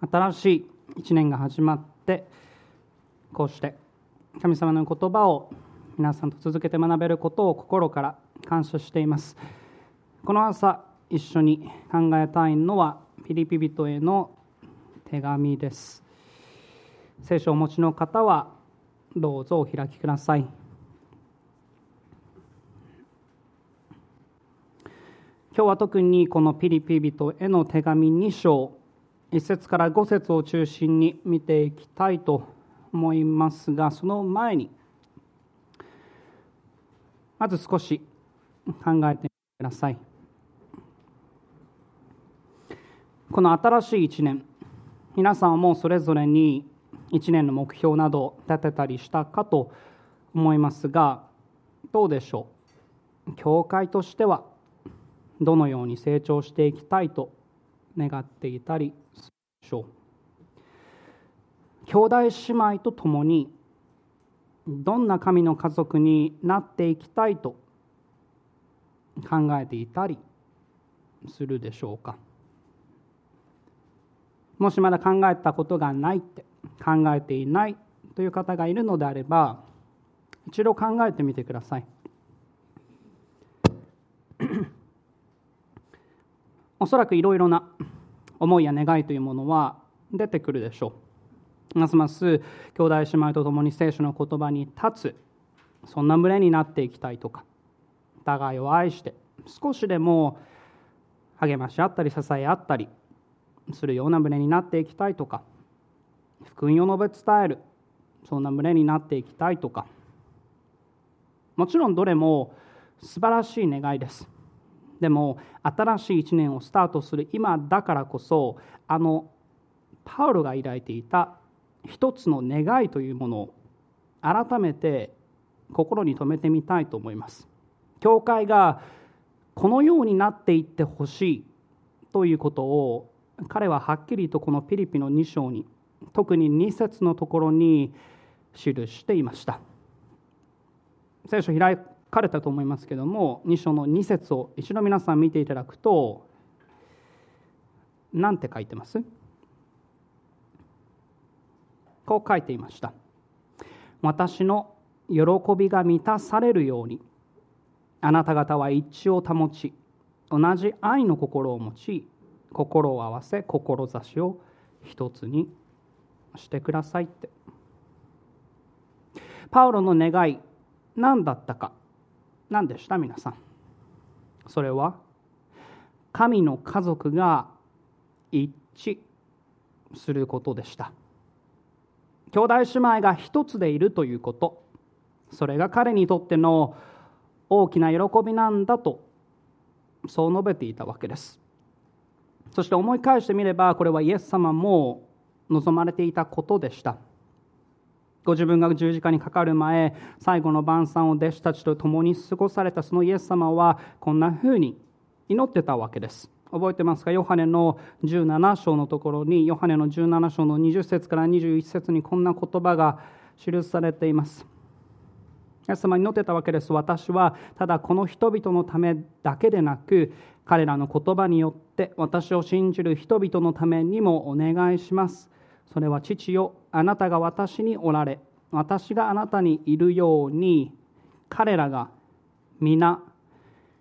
新しい一年が始まってこうして神様の言葉を皆さんと続けて学べることを心から感謝しています。この朝一緒に考えたいのはピリピ人への手紙です。聖書をお持ちの方はどうぞお開きください。今日は特にこのピリピ人への手紙2章1節から5節を中心に見ていきたいと思いますがその前にまず少し考えてみてください。この新しい1年皆さんはもうそれぞれに1年の目標など立てたりしたかと思いますがどうでしょう？教会としてはどのように成長していきたいと願っていたりするでしょう。兄弟姉妹と共にどんな神の家族になっていきたいと考えていたりするでしょうか。もしまだ考えたことがないって考えていないという方がいるのであれば一度考えてみてください。おそらくいろいろな思いや願いというものは出てくるでしょう。ますます兄弟姉妹と共に聖書の言葉に立つそんな群れになっていきたいとか互いを愛して少しでも励まし合ったり支え合ったりするような群れになっていきたいとか福音を述べ伝えるそんな群れになっていきたいとかもちろんどれも素晴らしい願いです。でも新しい一年をスタートする今だからこそあのパウロが抱いていた一つの願いというものを改めて心に留めてみたいと思います。教会がこのようになっていってほしいということを彼ははっきりとこのピリピの2章に特に2節のところに記していました。聖書開かれたと思いますけども2章の2節を一度皆さん見ていただくと何て書いてます？こう書いていました。私の喜びが満たされるようにあなた方は一致を保ち同じ愛の心を持ち心を合わせ志を一つにしてくださいって。パウロの願い何だったか。何でした？皆さん。それは神の家族が一致することでした。兄弟姉妹が一つでいるということ。それが彼にとっての大きな喜びなんだとそう述べていたわけです。そして思い返してみればこれはイエス様も望まれていたことでした。ご自分が十字架にかかる前最後の晩餐を弟子たちと共に過ごされたそのイエス様はこんなふうに祈ってたわけです。覚えてますか？ヨハネの17章のところにヨハネの17章の20節から21節にこんな言葉が記されています。イエス様に祈ってたわけです。私はただこの人々のためだけでなく彼らの言葉によって私を信じる人々のためにもお願いします。それは父よあなたが私におられ私があなたにいるように彼らが皆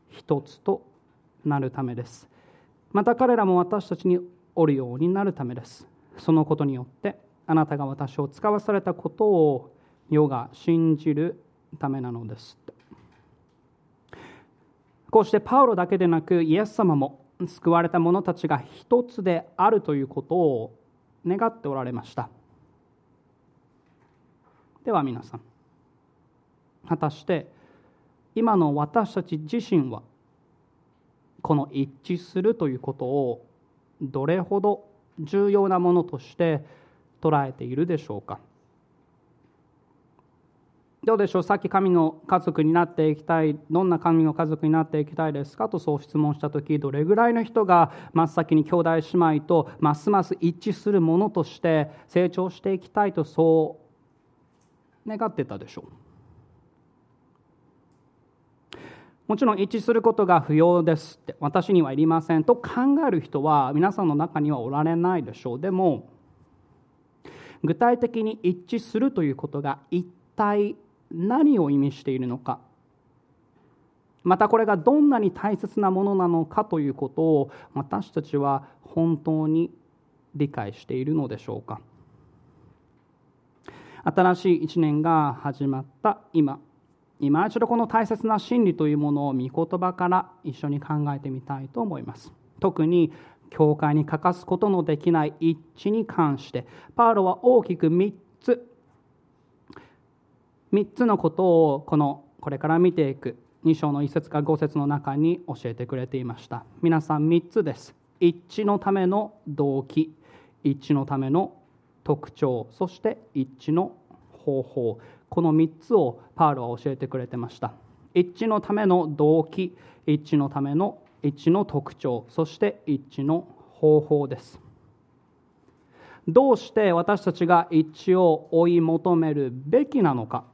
一つとなるためです。また彼らも私たちにおるようになるためです。そのことによってあなたが私を使わされたことを世が信じるためなのです。こうしてパウロだけでなくイエス様も救われた者たちが一つであるということを願っておられました。では皆さん果たして今の私たち自身はこの一致するということをどれほど重要なものとして捉えているでしょうか？どうでしょう？さっき神の家族になっていきたいどんな神の家族になっていきたいですかとそう質問した時どれぐらいの人が真っ先に兄弟姉妹とますます一致するものとして成長していきたいとそう願ってたでしょう？もちろん一致することが不要ですって私にはいりませんと考える人は皆さんの中にはおられないでしょう。でも具体的に一致するということが一体何を意味しているのか。またこれがどんなに大切なものなのかということを私たちは本当に理解しているのでしょうか。新しい一年が始まった。今。今一度この大切な真理というものを御言葉から一緒に考えてみたいと思います。特に教会に欠かすことのできない一致に関してパウロは大きく3つ3つのことをこのこれから見ていく2章の1節か5節の中に教えてくれていました。皆さん3つです。一致のための動機。一致のための特徴。そして一致の方法。この3つをパウロは教えてくれてました。一致のための動機。一致のための一致の特徴。そして一致の方法です。どうして私たちが一致を追い求めるべきなのか。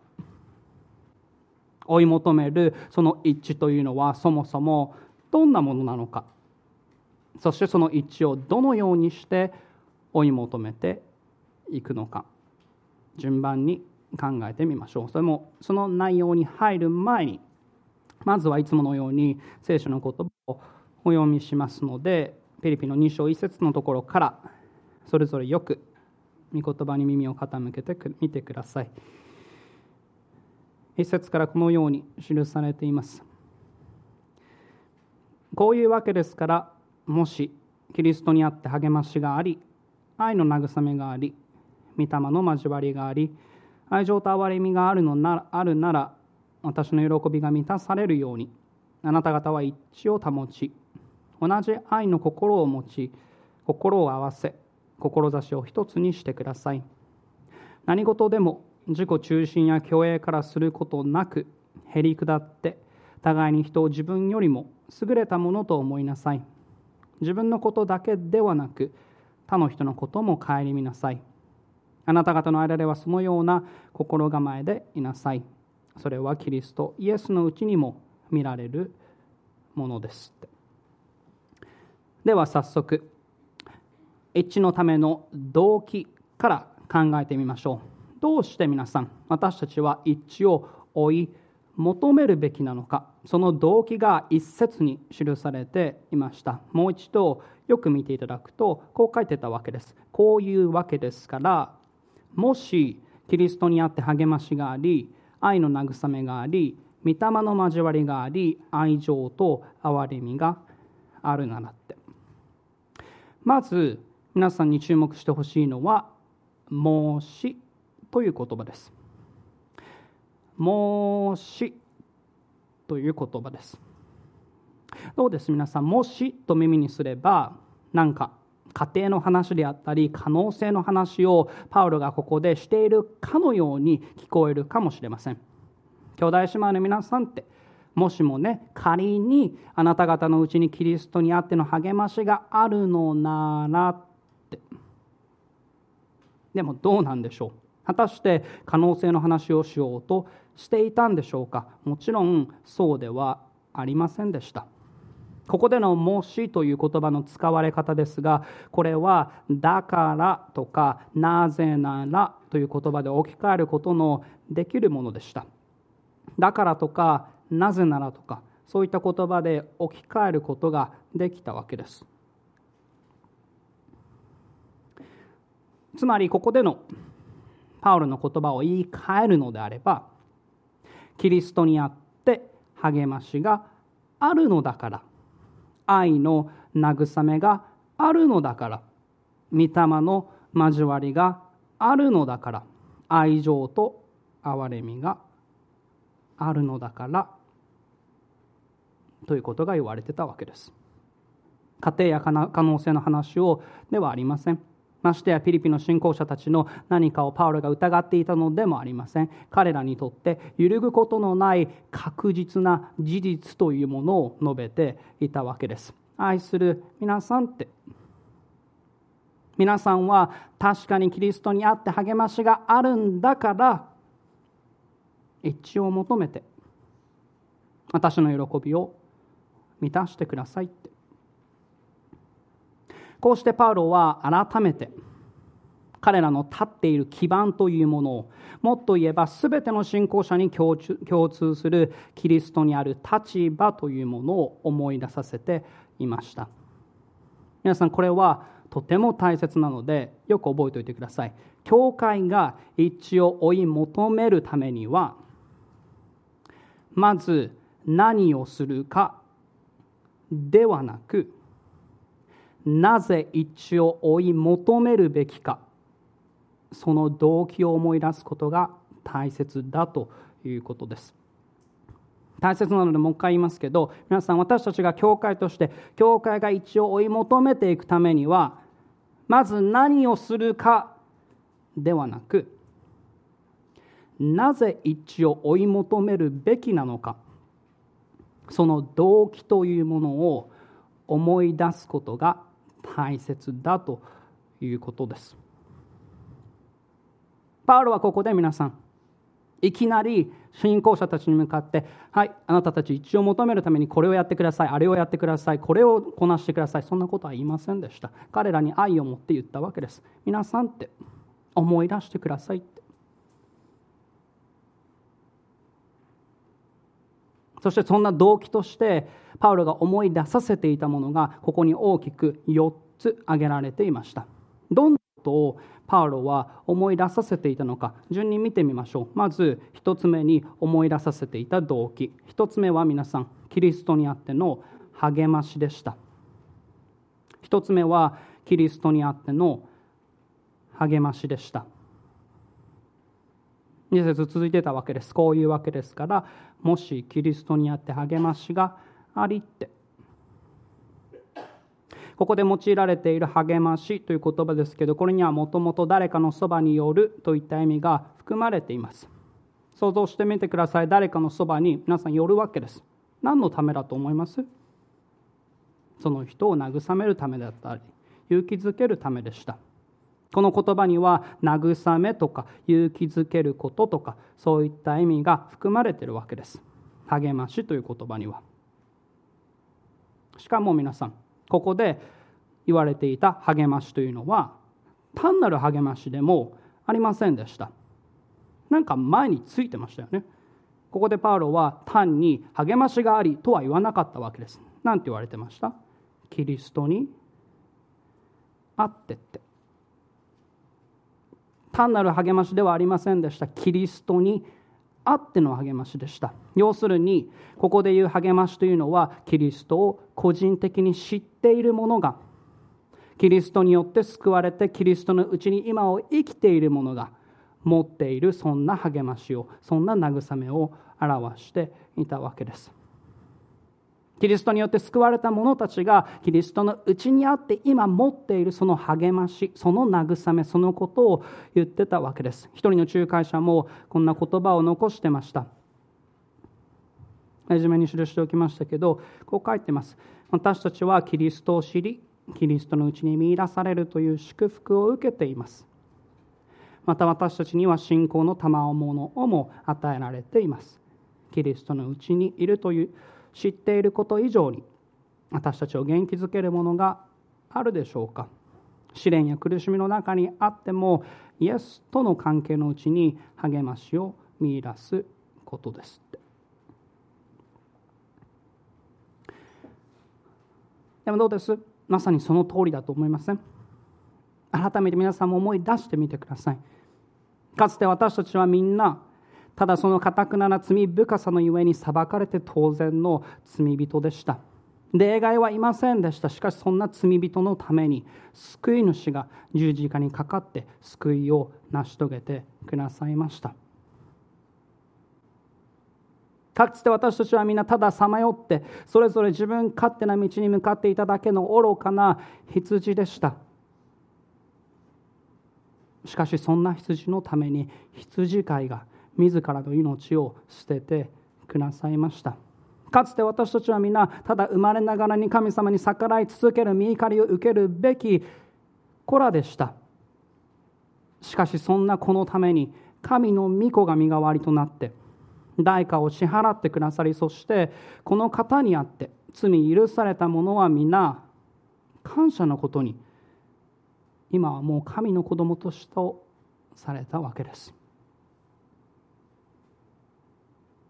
追い求めるその一致というのはそもそもどんなものなのか。そしてその一致をどのようにして追い求めていくのか。順番に考えてみましょう。それもその内容に入る前にまずはいつものように聖書の言葉をお読みしますのでピリピの2章1節のところからそれぞれよく御言葉に耳を傾けてみてください。一節からこのように記されています。こういうわけですからもしキリストにあって励ましがあり愛の慰めがあり御霊の交わりがあり愛情と憐れみがあるのならあるなら私の喜びが満たされるようにあなた方は一致を保ち同じ愛の心を持ち心を合わせ志を一つにしてください。何事でも自己中心や虚栄からすることなくへり下って互いに人を自分よりも優れたものと思いなさい。自分のことだけではなく他の人のことも顧みなさい。あなた方の間ではそのような心構えでいなさい。それはキリストイエスのうちにも見られるものですでは早速一致のための動機から考えてみましょう。どうして皆さん私たちは一致を追い求めるべきなのかその動機が一節に記されていました。もう一度よく見ていただくとこう書いてたわけです。こういうわけですからもしキリストにあって励ましがあり愛の慰めがあり御霊の交わりがあり愛情と憐れみがあるならって。まず皆さんに注目してほしいのは「もし」という言葉です「もし」という言葉です。どうです？皆さん「もし」と耳にすればなんか家庭の話であったり可能性の話をパウロがここでしているかのように聞こえるかもしれません。兄弟姉妹の皆さんってもしもね仮にあなた方のうちにキリストにあっての励ましがあるのならって。でもどうなんでしょう？果たして可能性の話をしようとしていたんでしょうか？もちろんそうではありませんでした。ここでの「もし」という言葉の使われ方ですがこれは「だから」とか「なぜなら」という言葉で置き換えることのできるものでした。だからとかなぜならとかそういった言葉で置き換えることができたわけです。つまりここでのパウロの言葉を言い換えるのであればキリストにあって励ましがあるのだから愛の慰めがあるのだから御霊の交わりがあるのだから愛情と憐れみがあるのだからということが言われてたわけです。家庭や可能性の話をではありません。ましてやピリピンの信仰者たちの何かをパウロが疑っていたのでもありません。彼らにとって揺るぐことのない確実な事実というものを述べていたわけです。愛する皆さんって皆さんは確かにキリストにあって励ましがあるんだから一致を求めて私の喜びを満たしてくださいって。こうしてパウロは改めて彼らの立っている基盤というものをもっと言えば全ての信仰者に共通するキリストにある立場というものを思い出させていました。皆さんこれはとても大切なのでよく覚えておいてください。教会が一致を追い求めるためにはまず何をするかではなくなぜ一致を追い求めるべきか。その動機を思い出すことが大切だということです。大切なのでもう一回言いますけど皆さん私たちが教会として教会が一応追い求めていくためにはまず何をするかではなくなぜ一致を追い求めるべきなのか。その動機というものを思い出すことが大切だということです。パウロはここで皆さんいきなり信仰者たちに向かって「はいあなたたち一応求めるためにこれをやってくださいあれをやってくださいこれをこなしてください」そんなことは言いませんでした。彼らに愛を持って言ったわけです。皆さんって思い出してくださいって。そしてそんな動機としてパウロが思い出させていたものがここに大きく4つ挙げられていました。どんなことをパウロは思い出させていたのか順に見てみましょう。まず1つ目に思い出させていた動機。1つ目は皆さんキリストにあっての励ましでした。1つ目はキリストにあっての励ましでした。2節続いてたわけです。こういうわけですからもしキリストにあって励ましがありって。ここで用いられている励ましという言葉ですけどこれにはもともと誰かのそばによるといった意味が含まれています。想像してみてください。誰かのそばに皆さん寄るわけです。何のためだと思います？その人を慰めるためだったり勇気づけるためでした。この言葉には慰めとか勇気づけることとかそういった意味が含まれているわけです。励ましという言葉には。しかも皆さんここで言われていた励ましというのは単なる励ましでもありませんでした。なんか前についてましたよね。ここでパウロは単に励ましがありとは言わなかったわけです。何て言われてました？キリストにあってって。単なる励ましではありませんでした。キリストにあっての励ましでした。要するにここでいう励ましというのはキリストを個人的に知っている者がキリストによって救われてキリストのうちに今を生きている者が持っているそんな励ましをそんな慰めを表していたわけです。キリストによって救われた者たちがキリストのうちにあって今持っているその励ましその慰めそのことを言ってたわけです。一人の仲介者もこんな言葉を残してました。初めに記しておきましたけどこう書いてます。私たちはキリストを知りキリストのうちに見いだされるという祝福を受けています。また私たちには信仰の賜物をも与えられています。キリストのうちにいるという知っていること以上に私たちを元気づけるものがあるでしょうか。試練や苦しみの中にあってもイエスとの関係のうちに励ましを見いだすことですでもどうです？まさにその通りだと思いません？改めて皆さんも思い出してみてください。かつて私たちはみんなただそのかたくなな罪深さのゆえに裁かれて当然の罪人でした。例外はいませんでした。しかしそんな罪人のために救い主が十字架にかかって救いを成し遂げてくださいました。かつて私たちはみんなたださまよってそれぞれ自分勝手な道に向かっていただけの愚かな羊でした。しかしそんな羊のために羊飼いが自らの命を捨ててくださいました。かつて私たちは皆ただ生まれながらに神様に逆らい続ける見怒りを受けるべき子らでした。しかしそんな子のために神の御子が身代わりとなって代価を支払ってくださりそしてこの方にあって罪許された者は皆感謝のことに今はもう神の子供としてされたわけです。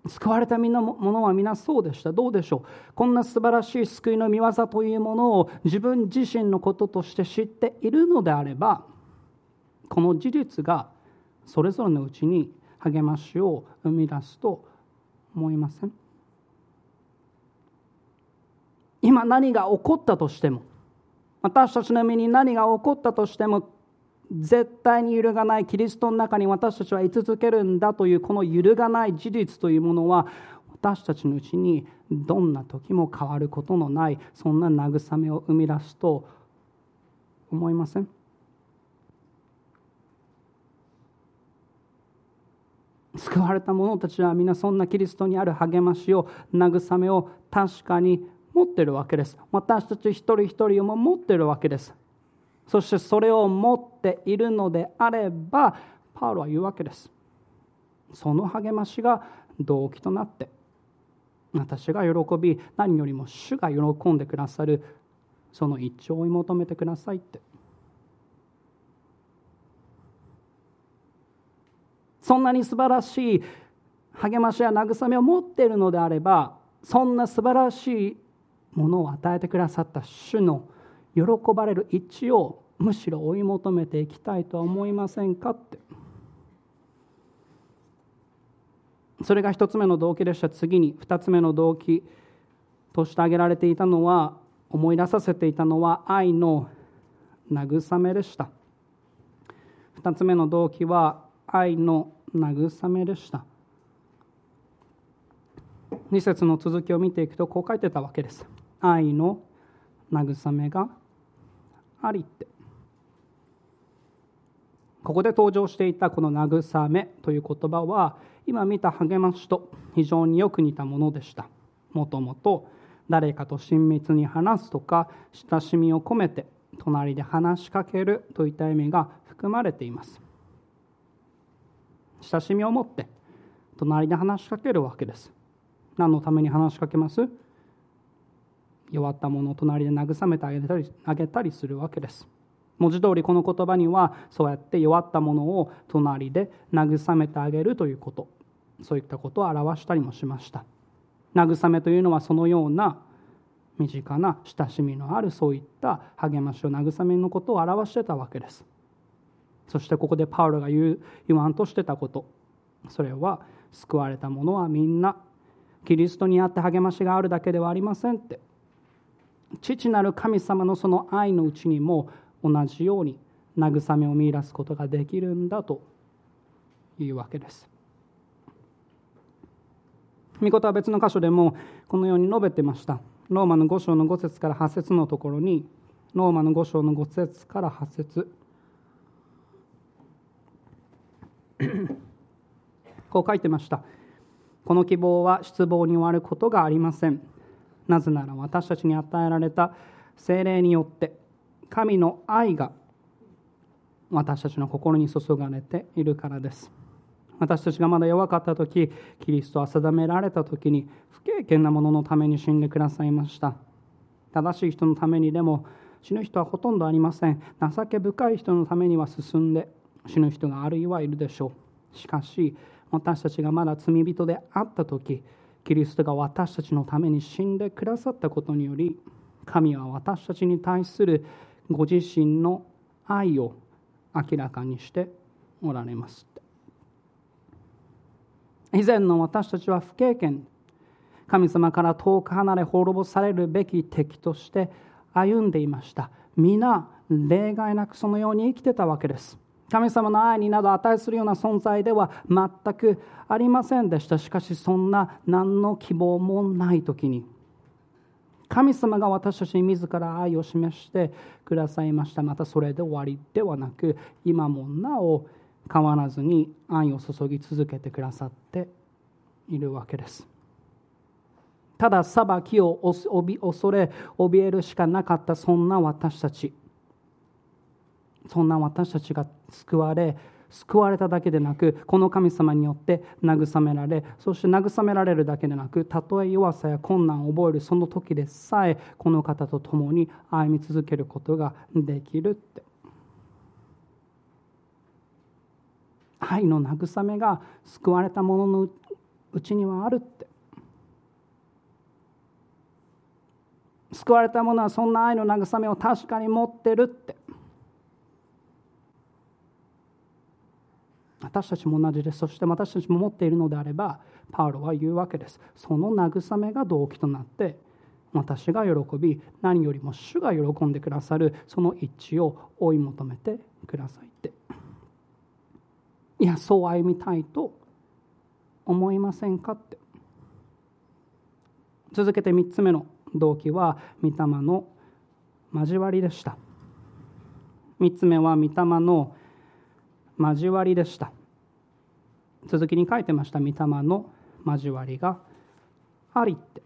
救われたみんなものは皆そうでした。どうでしょう？こんな素晴らしい救いの御業というものを自分自身のこととして知っているのであればこの事実がそれぞれのうちに励ましを生み出すと思いません？今何が起こったとしても私たちの身に何が起こったとしても絶対に揺るがないキリストの中に私たちは居続けるんだというこの揺るがない事実というものは私たちのうちにどんな時も変わることのないそんな慰めを生み出すと思いません？救われた者たちは皆そんなキリストにある励ましを慰めを確かに持ってるわけです。私たち一人一人も持ってるわけです。そしてそれを持っているのであればパウロは言うわけです。その励ましが動機となって私が喜び何よりも主が喜んでくださるその一致を追い求めてくださいって。そんなに素晴らしい励ましや慰めを持っているのであればそんな素晴らしいものを与えてくださった主の喜ばれる一致をむしろ追い求めていきたいとは思いませんかって。それが一つ目の動機でした次に二つ目の動機として挙げられていたのは思い出させていたのは愛の慰めでした二つ目の動機は愛の慰めでした2節の続きを見ていくとこう書いてたわけです。愛の慰めがありって。ここで登場していたこの慰めという言葉は今見た励ましと非常によく似たものでした。もともと誰かと親密に話すとか親しみを込めて隣で話しかけるといった意味が含まれています。親しみを持って隣で話しかけるわけです。何のために話しかけます？弱った者を隣で慰めてあげたりあげたりするわけです。文字通りこの言葉にはそうやって弱った者を隣で慰めてあげるということ。そういったことを表したりもしました。慰めというのはそのような身近な親しみのあるそういった励ましを慰めのことを表してたわけです。そしてここでパウロが言う言わんとしてたこと。それは救われた者はみんなキリストにあって励ましがあるだけではありませんって。父なる神様のその愛のうちにも同じように慰めを見いだすことができるんだというわけです。御言は別の箇所でもこのように述べてました。ローマの5章の5節から8節のところにローマの5章の5節から8節。こう書いてました。この希望は失望に終わることがありません。なぜなら私たちに与えられた精霊によって神の愛が私たちの心に注がれているからです。私たちがまだ弱かった時キリストは定められた時に不経験な者のために死んでくださいました。正しい人のためにでも死ぬ人はほとんどありません。情け深い人のためには進んで死ぬ人があるいはいるでしょう。しかし私たちがまだ罪人であった時キリストが私たちのために死んでくださったことにより神は私たちに対するご自身の愛を明らかにしておられます。以前の私たちは不経験神様から遠く離れ滅ぼされるべき敵として歩んでいました。皆例外なくそのように生きてたわけです。神様の愛になど値するような存在では全くありませんでした。しかしそんな何の希望もない時に神様が私たちに自ら愛を示してくださいました。またそれで終わりではなく今もなお変わらずに愛を注ぎ続けてくださっているわけです。ただ裁きを恐れ怯えるしかなかったそんな私たち。そんな私たちが救われ救われただけでなくこの神様によって慰められそして慰められるだけでなくたとえ弱さや困難を覚えるその時でさえこの方と共に歩み続けることができるって。愛の慰めが救われた者のうちにはあるって。救われた者はそんな愛の慰めを確かに持ってるって。私たちも同じですそして私たちも持っているのであればパウロは言うわけです。その慰めが動機となって私が喜び何よりも主が喜んでくださるその一致を追い求めてくださいって。いやそう歩みたいと思いませんかって。続けて3つ目の動機は御霊の交わりでした。3つ目は御霊の交わりでした。続きに書いてました。御霊の交わりがありって。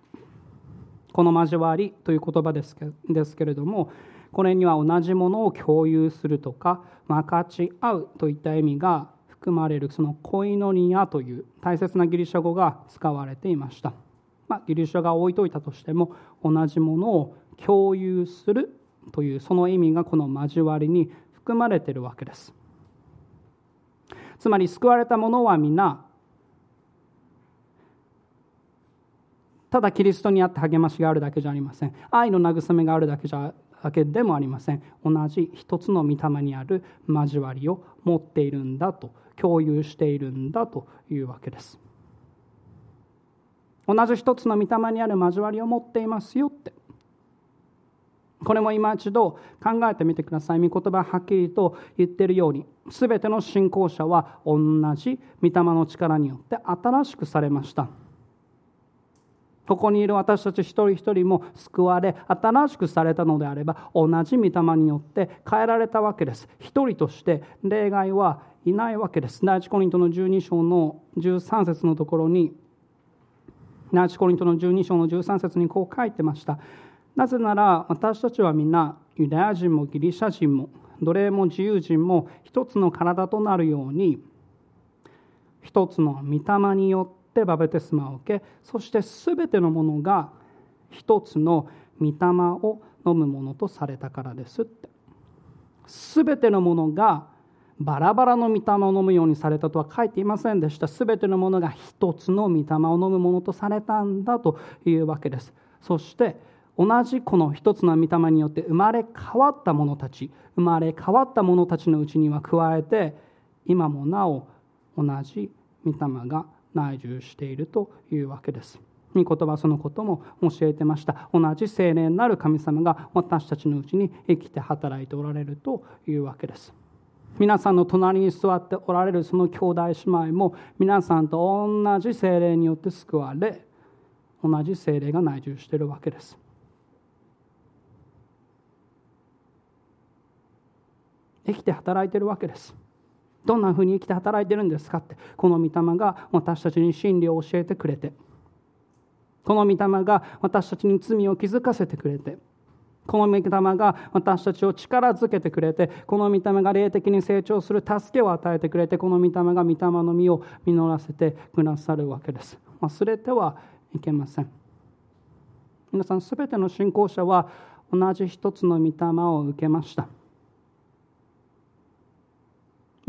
この交わりという言葉ですけですけれどもこれには同じものを共有するとか分かち合うといった意味が含まれるそのコイノニアという大切なギリシャ語が使われていました、まあ、ギリシャが置いといたとしても同じものを共有するというその意味がこの交わりに含まれているわけです。つまり救われた者は皆ただキリストにあって励ましがあるだけじゃありません。愛の慰めがあるだけじゃだけでもありません。同じ一つの御霊にある交わりを持っているんだと共有しているんだというわけです。同じ一つの御霊にある交わりを持っていますよって。これも今一度考えてみてください。御言葉はっきりと言っているように全ての信仰者は同じ御霊の力によって新しくされました。ここにいる私たち一人一人も救われ新しくされたのであれば同じ御霊によって変えられたわけです。一人として例外はいないわけです。第一コリントの12章の13節のところに第一コリントの12章の13節にこう書いてました。なぜなら私たちはみんなユダヤ人もギリシャ人も奴隷も自由人も一つの体となるように一つの御霊によってバベテスマを受けそして全てのものが一つの御霊を飲むものとされたからですって。全てのものがバラバラの御霊を飲むようにされたとは書いていませんでした。全てのものが一つの御霊を飲むものとされたんだというわけです。そして同じこの一つの御霊によって生まれ変わった者たち生まれ変わった者たちのうちには加えて今もなお同じ御霊が内住しているというわけです。御言葉そのことも教えてました。同じ聖霊なる神様が私たちのうちに生きて働いておられるというわけです。皆さんの隣に座っておられるその兄弟姉妹も皆さんと同じ聖霊によって救われ同じ聖霊が内住しているわけです。生きて働いてるわけです。どんなふうに生きて働いてるんですかって。この御霊が私たちに真理を教えてくれて。この御霊が私たちに罪を気づかせてくれて。この御霊が私たちを力づけてくれて。この御霊が霊的に成長する助けを与えてくれて。この御霊が御霊の実を実らせてくださるわけです。忘れてはいけません。皆さん全ての信仰者は同じ一つの御霊を受けました。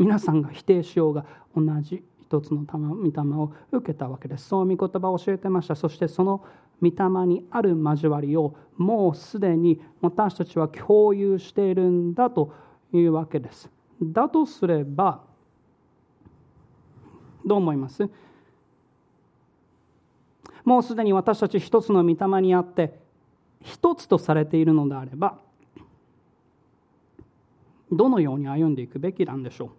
皆さんが否定しようが同じ一つの御霊を受けたわけです。そう御言葉を教えてました。そしてその御霊にある交わりをもうすでに私たちは共有しているんだというわけです。だとすればどう思います？もうすでに私たち一つの御霊にあって一つとされているのであればどのように歩んでいくべきなんでしょう？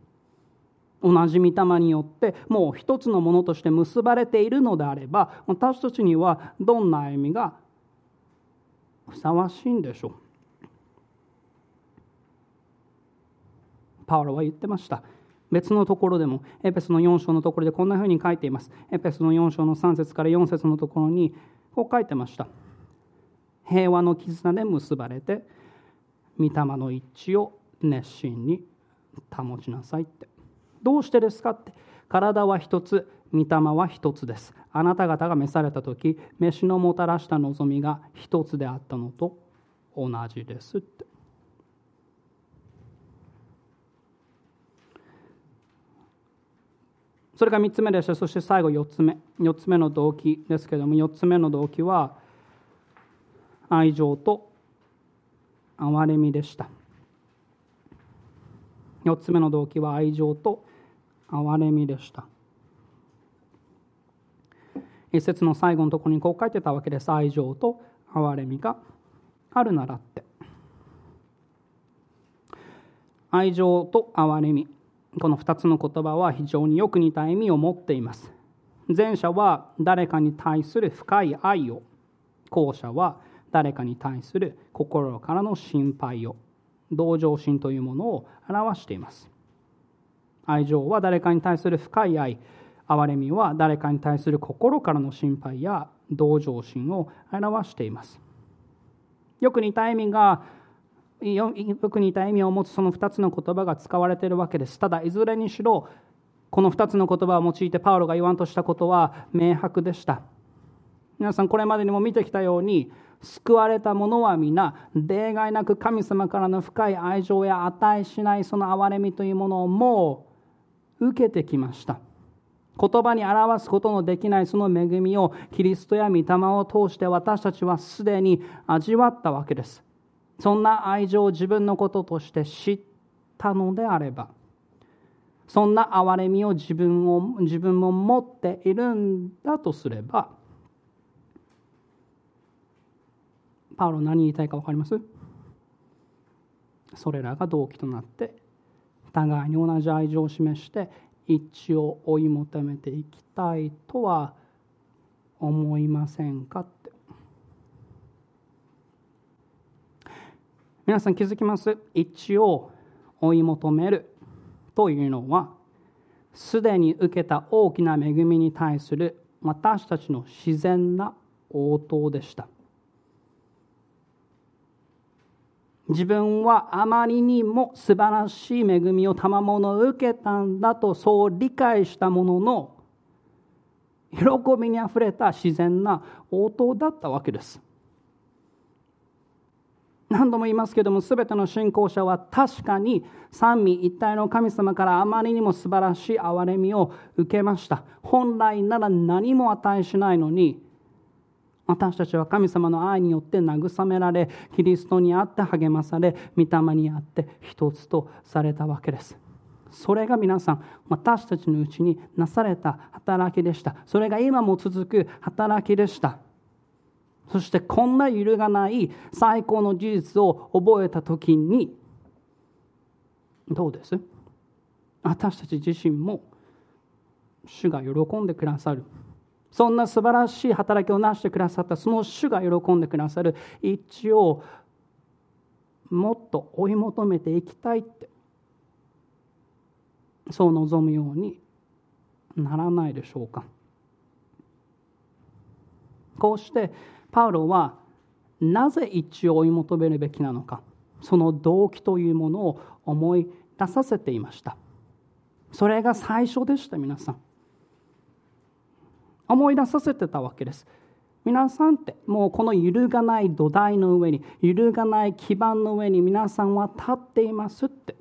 同じ御霊によってもう一つのものとして結ばれているのであれば私たちにはどんな歩みがふさわしいんでしょう。パウロは言ってました。別のところでもエペスの4章のところでこんなふうに書いています。エペスの4章の3節から4節のところにこう書いてました。平和の絆で結ばれて御霊の一致を熱心に保ちなさいって。どうしてですかって。体は一つ御霊は一つです。あなた方が召された時飯のもたらした望みが一つであったのと同じですって。それが3つ目でした。そして最後4つ目。4つ目の動機ですけれども4つ目の動機は愛情と憐れみでした。4つ目の動機は愛情と憐れみでした。一節の最後のところにこう書いてたわけです。愛情と憐れみがあるならって。愛情と憐れみ。この2つの言葉は非常によく似た意味を持っています。前者は誰かに対する深い愛を。後者は誰かに対する心からの心配を。同情心というものを表しています。愛情は誰かに対する深い愛。憐れみは誰かに対する心からの心配や同情心を表しています。よく似た意味がよく似た意味を持つその2つの言葉が使われているわけです。ただいずれにしろこの2つの言葉を用いてパウロが言わんとしたことは明白でした。皆さんこれまでにも見てきたように救われた者は皆例外なく神様からの深い愛情や値しないその憐れみというものをもう受けてきました。言葉に表すことのできないその恵みをキリストや御霊を通して私たちはすでに味わったわけです。そんな愛情を自分のこととして知ったのであればそんな憐れみを自分を自分も持っているんだとすればパウロ何言いたいか分かります？それらが動機となって互いに同じ愛情を示して一致を追い求めていきたいとは思いませんかって。皆さん気づきます？一致を追い求めるというのはすでに受けた大きな恵みに対する私たちの自然な応答でした。自分はあまりにも素晴らしい恵みを賜物を受けたんだとそう理解したものの喜びにあふれた自然な応答だったわけです。何度も言いますけども全ての信仰者は確かに三位一体の神様からあまりにも素晴らしい憐れみを受けました。本来なら何も値しないのに私たちは神様の愛によって慰められキリストにあって励まされ御霊にあって一つとされたわけです。それが皆さん私たちのうちになされた働きでした。それが今も続く働きでした。そしてこんな揺るがない最高の事実を覚えた時にどうです？私たち自身も主が喜んでくださる。そんな素晴らしい働きをなしてくださったその主が喜んでくださる一致をもっと追い求めていきたいってそう望むようにならないでしょうか。こうしてパウロはなぜ一致を追い求めるべきなのかその動機というものを思い出させていました。それが最初でした皆さん。思い出させてたわけです。皆さんってもうこの揺るがない土台の上に揺るがない基盤の上に皆さんは立っていますって。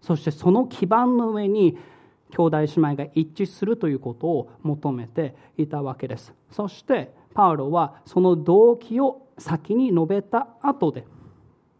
そしてその基盤の上に兄弟姉妹が一致するということを求めていたわけです。そしてパウロはその動機を先に述べた後で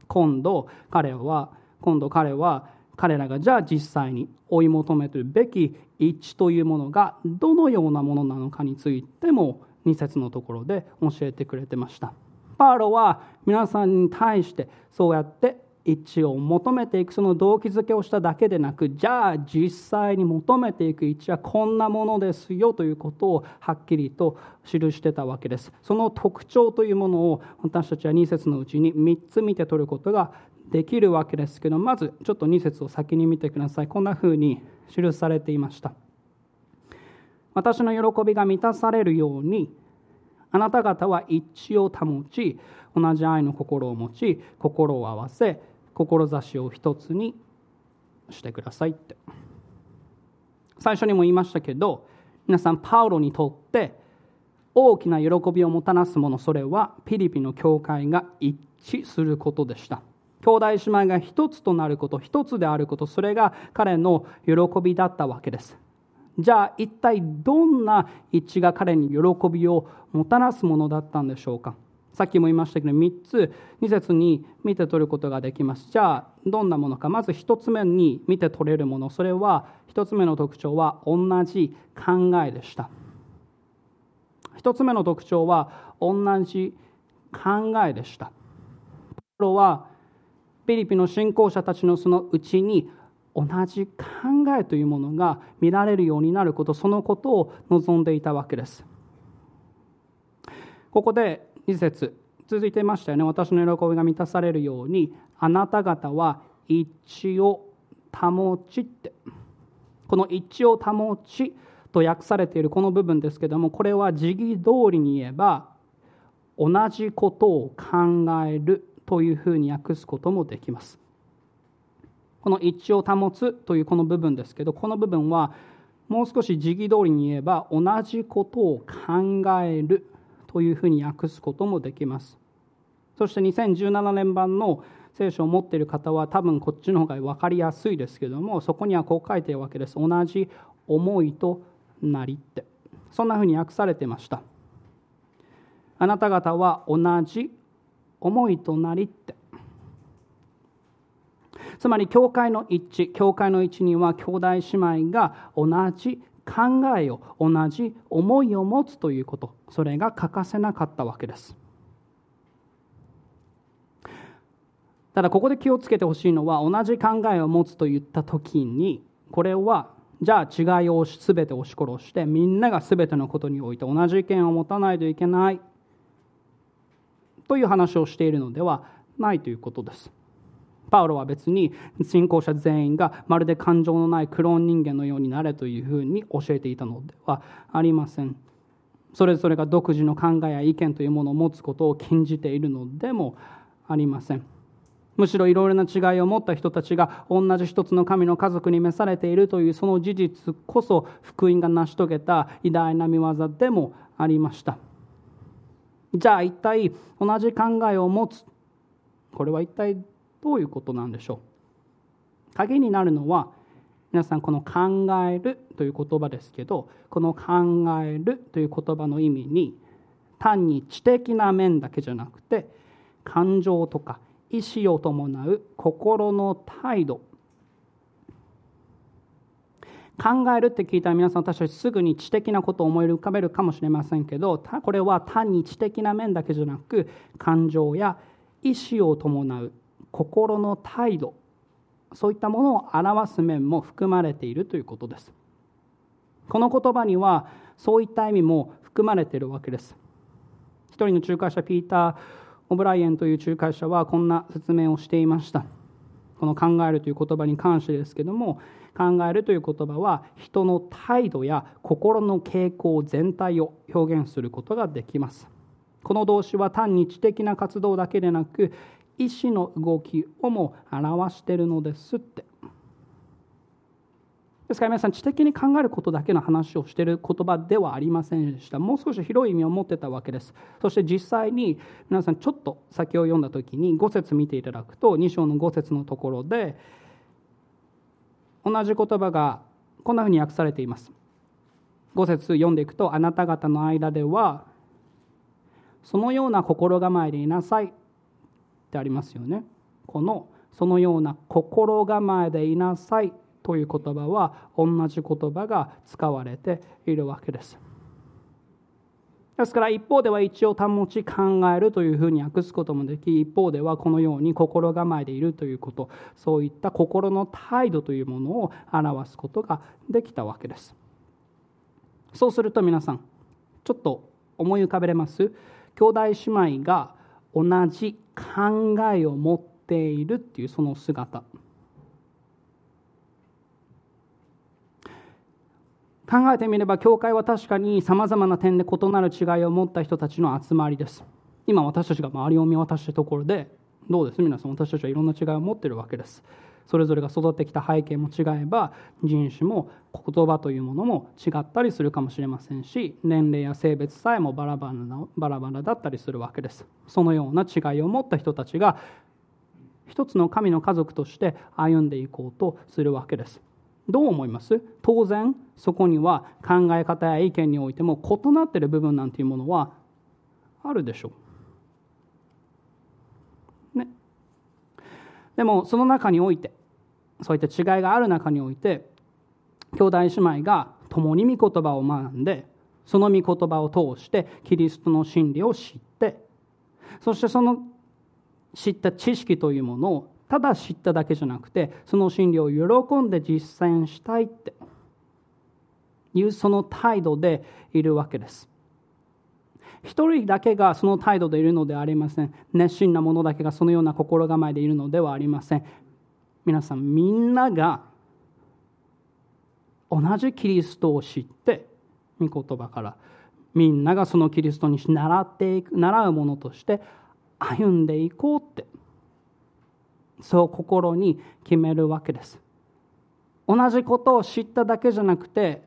今度彼は今度彼は彼らがじゃあ実際に追い求めるべき一致というものがどのようなものなのかについても2節のところで教えてくれてました。パウロは皆さんに対してそうやって一致を求めていくその動機づけをしただけでなくじゃあ実際に求めていく一致はこんなものですよということをはっきりと記してたわけです。その特徴というものを私たちは2節のうちに3つ見て取ることができるわけですけどまずちょっと2節を先に見てください。こんなふうに記されていました。私の喜びが満たされるようにあなた方は一致を保ち同じ愛の心を持ち心を合わせ志を一つにしてくださいって。最初にも言いましたけど皆さんパウロにとって大きな喜びをもたらすものそれはピリピの教会が一致することでした。兄弟姉妹が一つとなること一つであることそれが彼の喜びだったわけです。じゃあ一体どんな一致が彼に喜びをもたらすものだったんでしょうか？さっきも言いましたけど3つ2節に見て取ることができます。じゃあどんなものか。まず1つ目に見て取れるもの。それは1つ目の特徴は同じ考えでした。1つ目の特徴は同じ考えでした。パロはピリピの信仰者たちのそのうちに同じ考えというものが見られるようになることそのことを望んでいたわけです。ここで2節続いていましたよね私の喜びが満たされるようにあなた方は一致を保ちって。この一致を保ちと訳されているこの部分ですけどもこれは時義通りに言えば同じことを考えるというふうに訳すこともできます。この一致を保つというこの部分ですけどこの部分はもう少し時義通りに言えば同じことを考えるというふうに訳すこともできます。そして2017年版の聖書を持っている方は多分こっちの方が分かりやすいですけどもそこにはこう書いているわけです。同じ思いとなりって。そんなふうに訳されてました。あなた方は同じ思いとなりって。つまり教会の一致教会の一致には兄弟姉妹が同じ考えを同じ思いを持つということ。それが欠かせなかったわけです。ただここで気をつけてほしいのは同じ考えを持つといった時にこれはじゃあ違いを全て押し殺してみんなが全てのことにおいて同じ意見を持たないといけない。という話をしているのではないということです。パウロは別に信仰者全員がまるで感情のないクローン人間のようになれというふうに教えていたのではありません。それぞれが独自の考えや意見というものを持つことを禁じているのでもありません。むしろいろいろな違いを持った人たちが同じ一つの神の家族に召されているというその事実こそ福音が成し遂げた偉大な見業でもありました。じゃあ一体同じ考えを持つ。これは一体どういうことなんでしょう？鍵になるのは皆さんこの「考える」という言葉ですけどこの「考える」という言葉の意味に単に知的な面だけじゃなくて感情とか意思を伴う心の態度考えるって聞いたら皆さん私たちすぐに知的なことを思い浮かべるかもしれませんけどこれは単に知的な面だけじゃなく感情や意思を伴う心の態度そういったものを表す面も含まれているということです。この言葉にはそういった意味も含まれているわけです。一人の仲介者ピーターオブライエンという仲介者はこんな説明をしていました。この考えるという言葉に関してですけども考えるという言葉は人の態度や心の傾向全体を表現することができます。この動詞は単に知的な活動だけでなく意思の動きをも表しているのですって。ですから皆さん知的に考えることだけの話をしている言葉ではありませんでした。もう少し広い意味を持ってたわけです。そして実際に皆さんちょっと先を読んだ時に5節見ていただくと2章の5節のところで同じ言葉がこんなふうに訳されています。5節読んでいくとあなた方の間ではそのような心構えでいなさい。ってありますよね。このそのような心構えでいなさい。という言葉は同じ言葉が使われているわけです。ですから一方では一応保ち考えるというふうに訳すこともでき一方ではこのように心構えでいるということそういった心の態度というものを表すことができたわけです。そうすると皆さんちょっと思い浮かべれます？兄弟姉妹が同じ考えを持っているっていうその姿。考えてみれば教会は確かにさまざまな点で異なる違いを持った人たちの集まりです。今私たちが周りを見渡したところでどうです？皆さん私たちはいろんな違いを持っているわけです。それぞれが育ってきた背景も違えば人種も言葉というものも違ったりするかもしれませんし年齢や性別さえもバラバラなバラバラだったりするわけです。そのような違いを持った人たちが一つの神の家族として歩んでいこうとするわけです。どう思います？当然そこには考え方や意見においても異なっている部分なんていうものはあるでしょう。ね。でもその中においてそういった違いがある中において兄弟姉妹が共に御言葉を学んでその御言葉を通してキリストの真理を知ってそしてその知った知識というものをただ知っただけじゃなくてその真理を喜んで実践したいっていうその態度でいるわけです。一人だけがその態度でいるのではありません。熱心な者だけがそのような心構えでいるのではありません。皆さんみんなが同じキリストを知って御言葉からみんながそのキリストに習っていく習うものとして歩んでいこうってそう心に決めるわけです。同じことを知っただけじゃなくて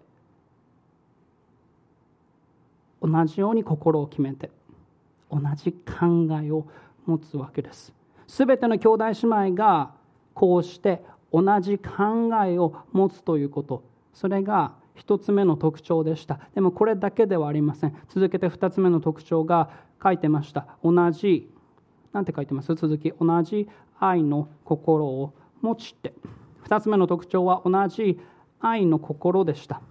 同じように心を決めて同じ考えを持つわけです。すべての兄弟姉妹がこうして同じ考えを持つということ。それが一つ目の特徴でした。でもこれだけではありません。続けて二つ目の特徴が書いてました。同じ何て書いてます？続き同じ愛の心を持ちて。2つ目の特徴は同じ愛の心でした。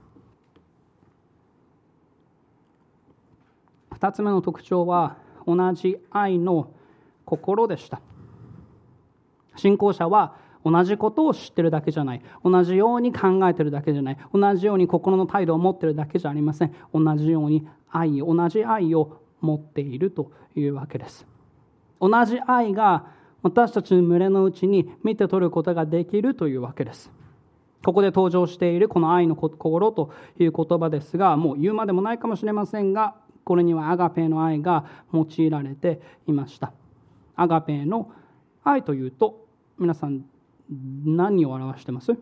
2つ目の特徴は同じ愛の心でした。信仰者は同じことを知ってるだけじゃない。同じように考えてるだけじゃない。同じように心の態度を持ってるだけじゃありません。同じように愛同じ愛を持っているというわけです。同じ愛が私たちの群れのうちに見て取ることができるというわけです。ここで登場しているこの愛の心という言葉ですが、もう言うまでもないかもしれませんが、これにはアガペの愛が用いられていました。アガペの愛というと、皆さん何を表してます？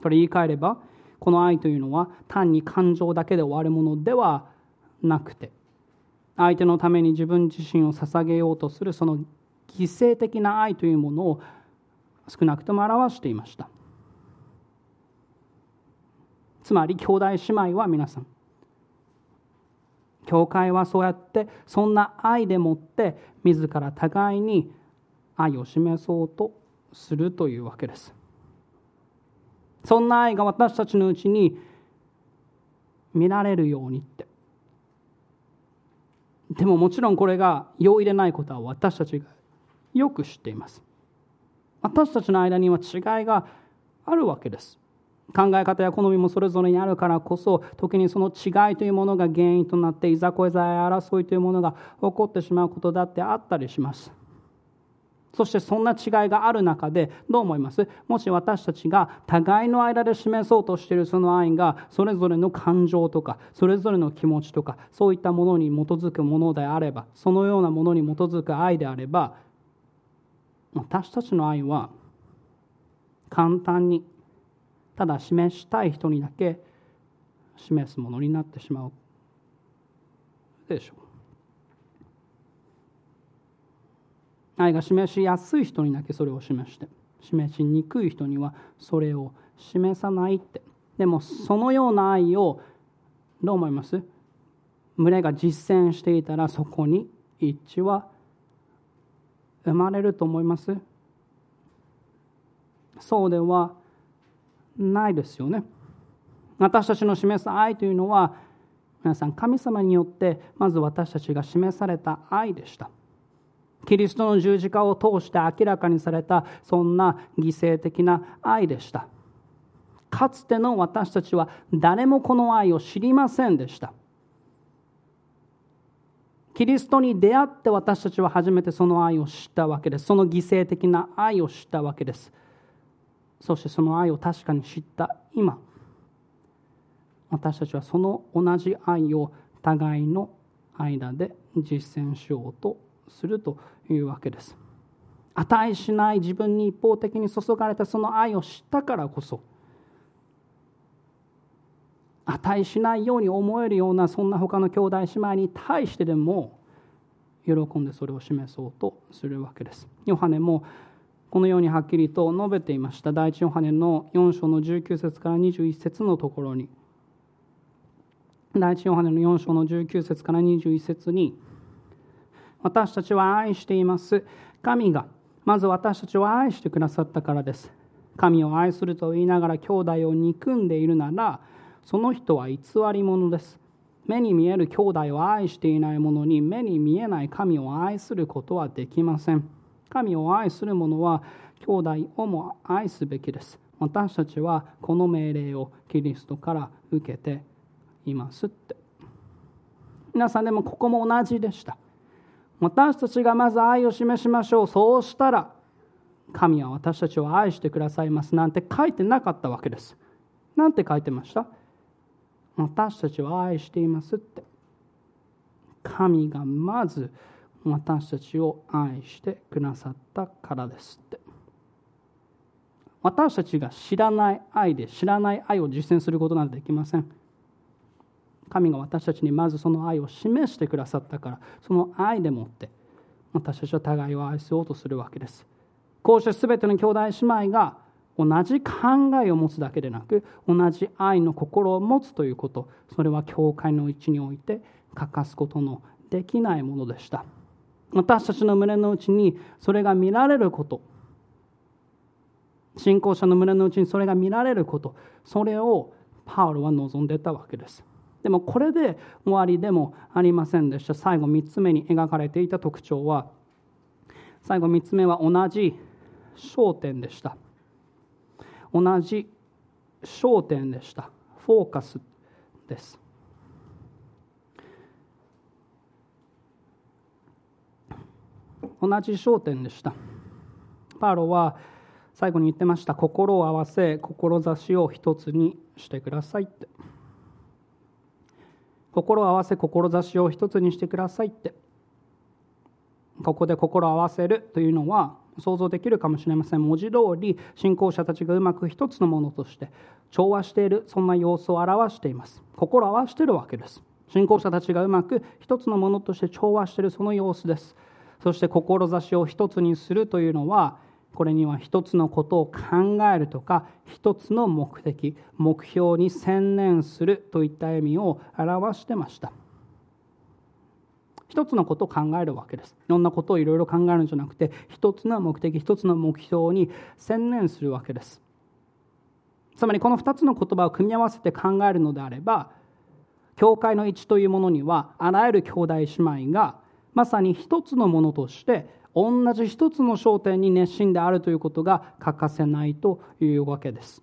これ言い換えれば、この愛というのは単に感情だけで終わるものではなくて、相手のために自分自身を捧げようとするその犠牲的な愛というものを少なくとも表していました。つまり兄弟姉妹は皆さん教会はそうやってそんな愛でもって自ら互いに愛を示そうとするというわけです。そんな愛が私たちのうちに見られるようにってでももちろんこれが容易でないことは私たちがよく知っています。私たちの間には違いがあるわけです。考え方や好みもそれぞれにあるからこそ時にその違いというものが原因となっていざこざや争いというものが起こってしまうことだってあったりします。そしてそんな違いがある中でどう思います？もし私たちが互いの間で示そうとしているその愛がそれぞれの感情とかそれぞれの気持ちとかそういったものに基づくものであればそのようなものに基づく愛であれば私たちの愛は簡単にただ示したい人にだけ示すものになってしまうでしょう。愛が示しやすい人にだけそれを示して示しにくい人にはそれを示さないって。でもそのような愛をどう思います？群れが実践していたらそこに一致は生まれると思います？そうではないですよね。私たちの示す愛というのは皆さん神様によってまず私たちが示された愛でした。キリストの十字架を通して明らかにされたそんな犠牲的な愛でした。かつての私たちは誰もこの愛を知りませんでした。キリストに出会って私たちは初めてその愛を知ったわけです。その犠牲的な愛を知ったわけです。そしてその愛を確かに知った今。私たちはその同じ愛を互いの間で実践しようとするというわけです。値しない自分に一方的に注がれたその愛を知ったからこそ値しないように思えるようなそんな他の兄弟姉妹に対してでも喜んでそれを示そうとするわけです。ヨハネもこのようにはっきりと述べていました。第一ヨハネの4章の19節から21節のところに。第一ヨハネの4章の19節から21節に私たちは愛しています。神がまず私たちを愛してくださったからです。神を愛すると言いながら兄弟を憎んでいるならその人は偽り者です。目に見える兄弟を愛していない者に目に見えない神を愛することはできません。神を愛する者は兄弟をも愛すべきです。私たちはこの命令をキリストから受けていますって。皆さんでもここも同じでした。私たちがまず愛を示しましょう。そうしたら神は私たちを愛してくださいます。なんて書いてなかったわけです。なんて書いてました？私たちを愛していますって。神がまず私たちを愛してくださったからですって。私たちが知らない愛で知らない愛を実践することなんてできません。神が私たちにまずその愛を示してくださったからその愛でもって私たちは互いを愛そうとするわけです。こうして全ての兄弟姉妹が同じ考えを持つだけでなく同じ愛の心を持つということそれは教会の位置において欠かすことのできないものでした。私たちの胸の内にそれが見られること信仰者の胸の内にそれが見られることそれをパウロは望んでたわけです。でもこれで終わりでもありませんでした。最後3つ目に描かれていた特徴は最後3つ目は同じ焦点でした。同じ焦点でした。フォーカスです。同じ焦点でした。パウロは最後に言ってました。心を合わせ志を一つにしてくださいって。心を合わせ志を一つにしてくださいって。ここで心を合わせるというのは想像できるかもしれません。文字通り信仰者たちがうまく一つのものとして調和しているそんな様子を表しています。心を合わしているわけです。信仰者たちがうまく一つのものとして調和しているその様子です。そして志を一つにするというのはこれには一つのことを考えるとか一つの目的目標に専念するといった意味を表してました。一つのことを考えるわけです。いろんなことをいろいろ考えるんじゃなくて一つの目的一つの目標に専念するわけです。つまりこの2つの言葉を組み合わせて考えるのであれば教会の一というものにはあらゆる兄弟姉妹がまさに一つのものとして同じ一つの焦点に熱心であるということが欠かせないというわけです。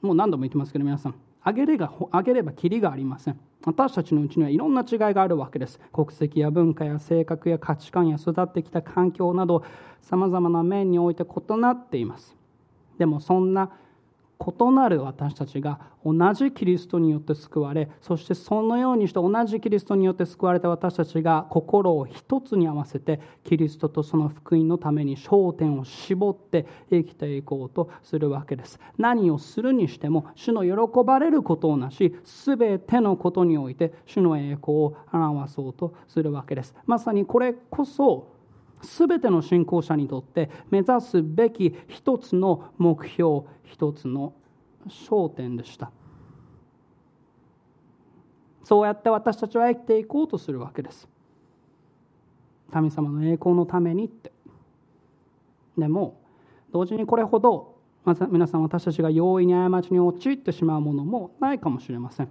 もう何度も言ってますけど皆さんあげればあげればきりがありません。私たちのうちにはいろんな違いがあるわけです。国籍や文化や性格や価値観や育ってきた環境などさまざまな面において異なっています。でもそんな異なる私たちが同じキリストによって救われそしてそのようにして同じキリストによって救われた私たちが心を一つに合わせてキリストとその福音のために焦点を絞って生きていこうとするわけです。何をするにしても主の喜ばれることをなし全てのことにおいて主の栄光を表そうとするわけです。まさにこれこそ全ての信仰者にとって目指すべき一つの目標一つの焦点でした。そうやって私たちは生きていこうとするわけです。神様の栄光のためにって。でも同時にこれほど皆さん私たちが容易に過ちに陥ってしまうものもないかもしれません。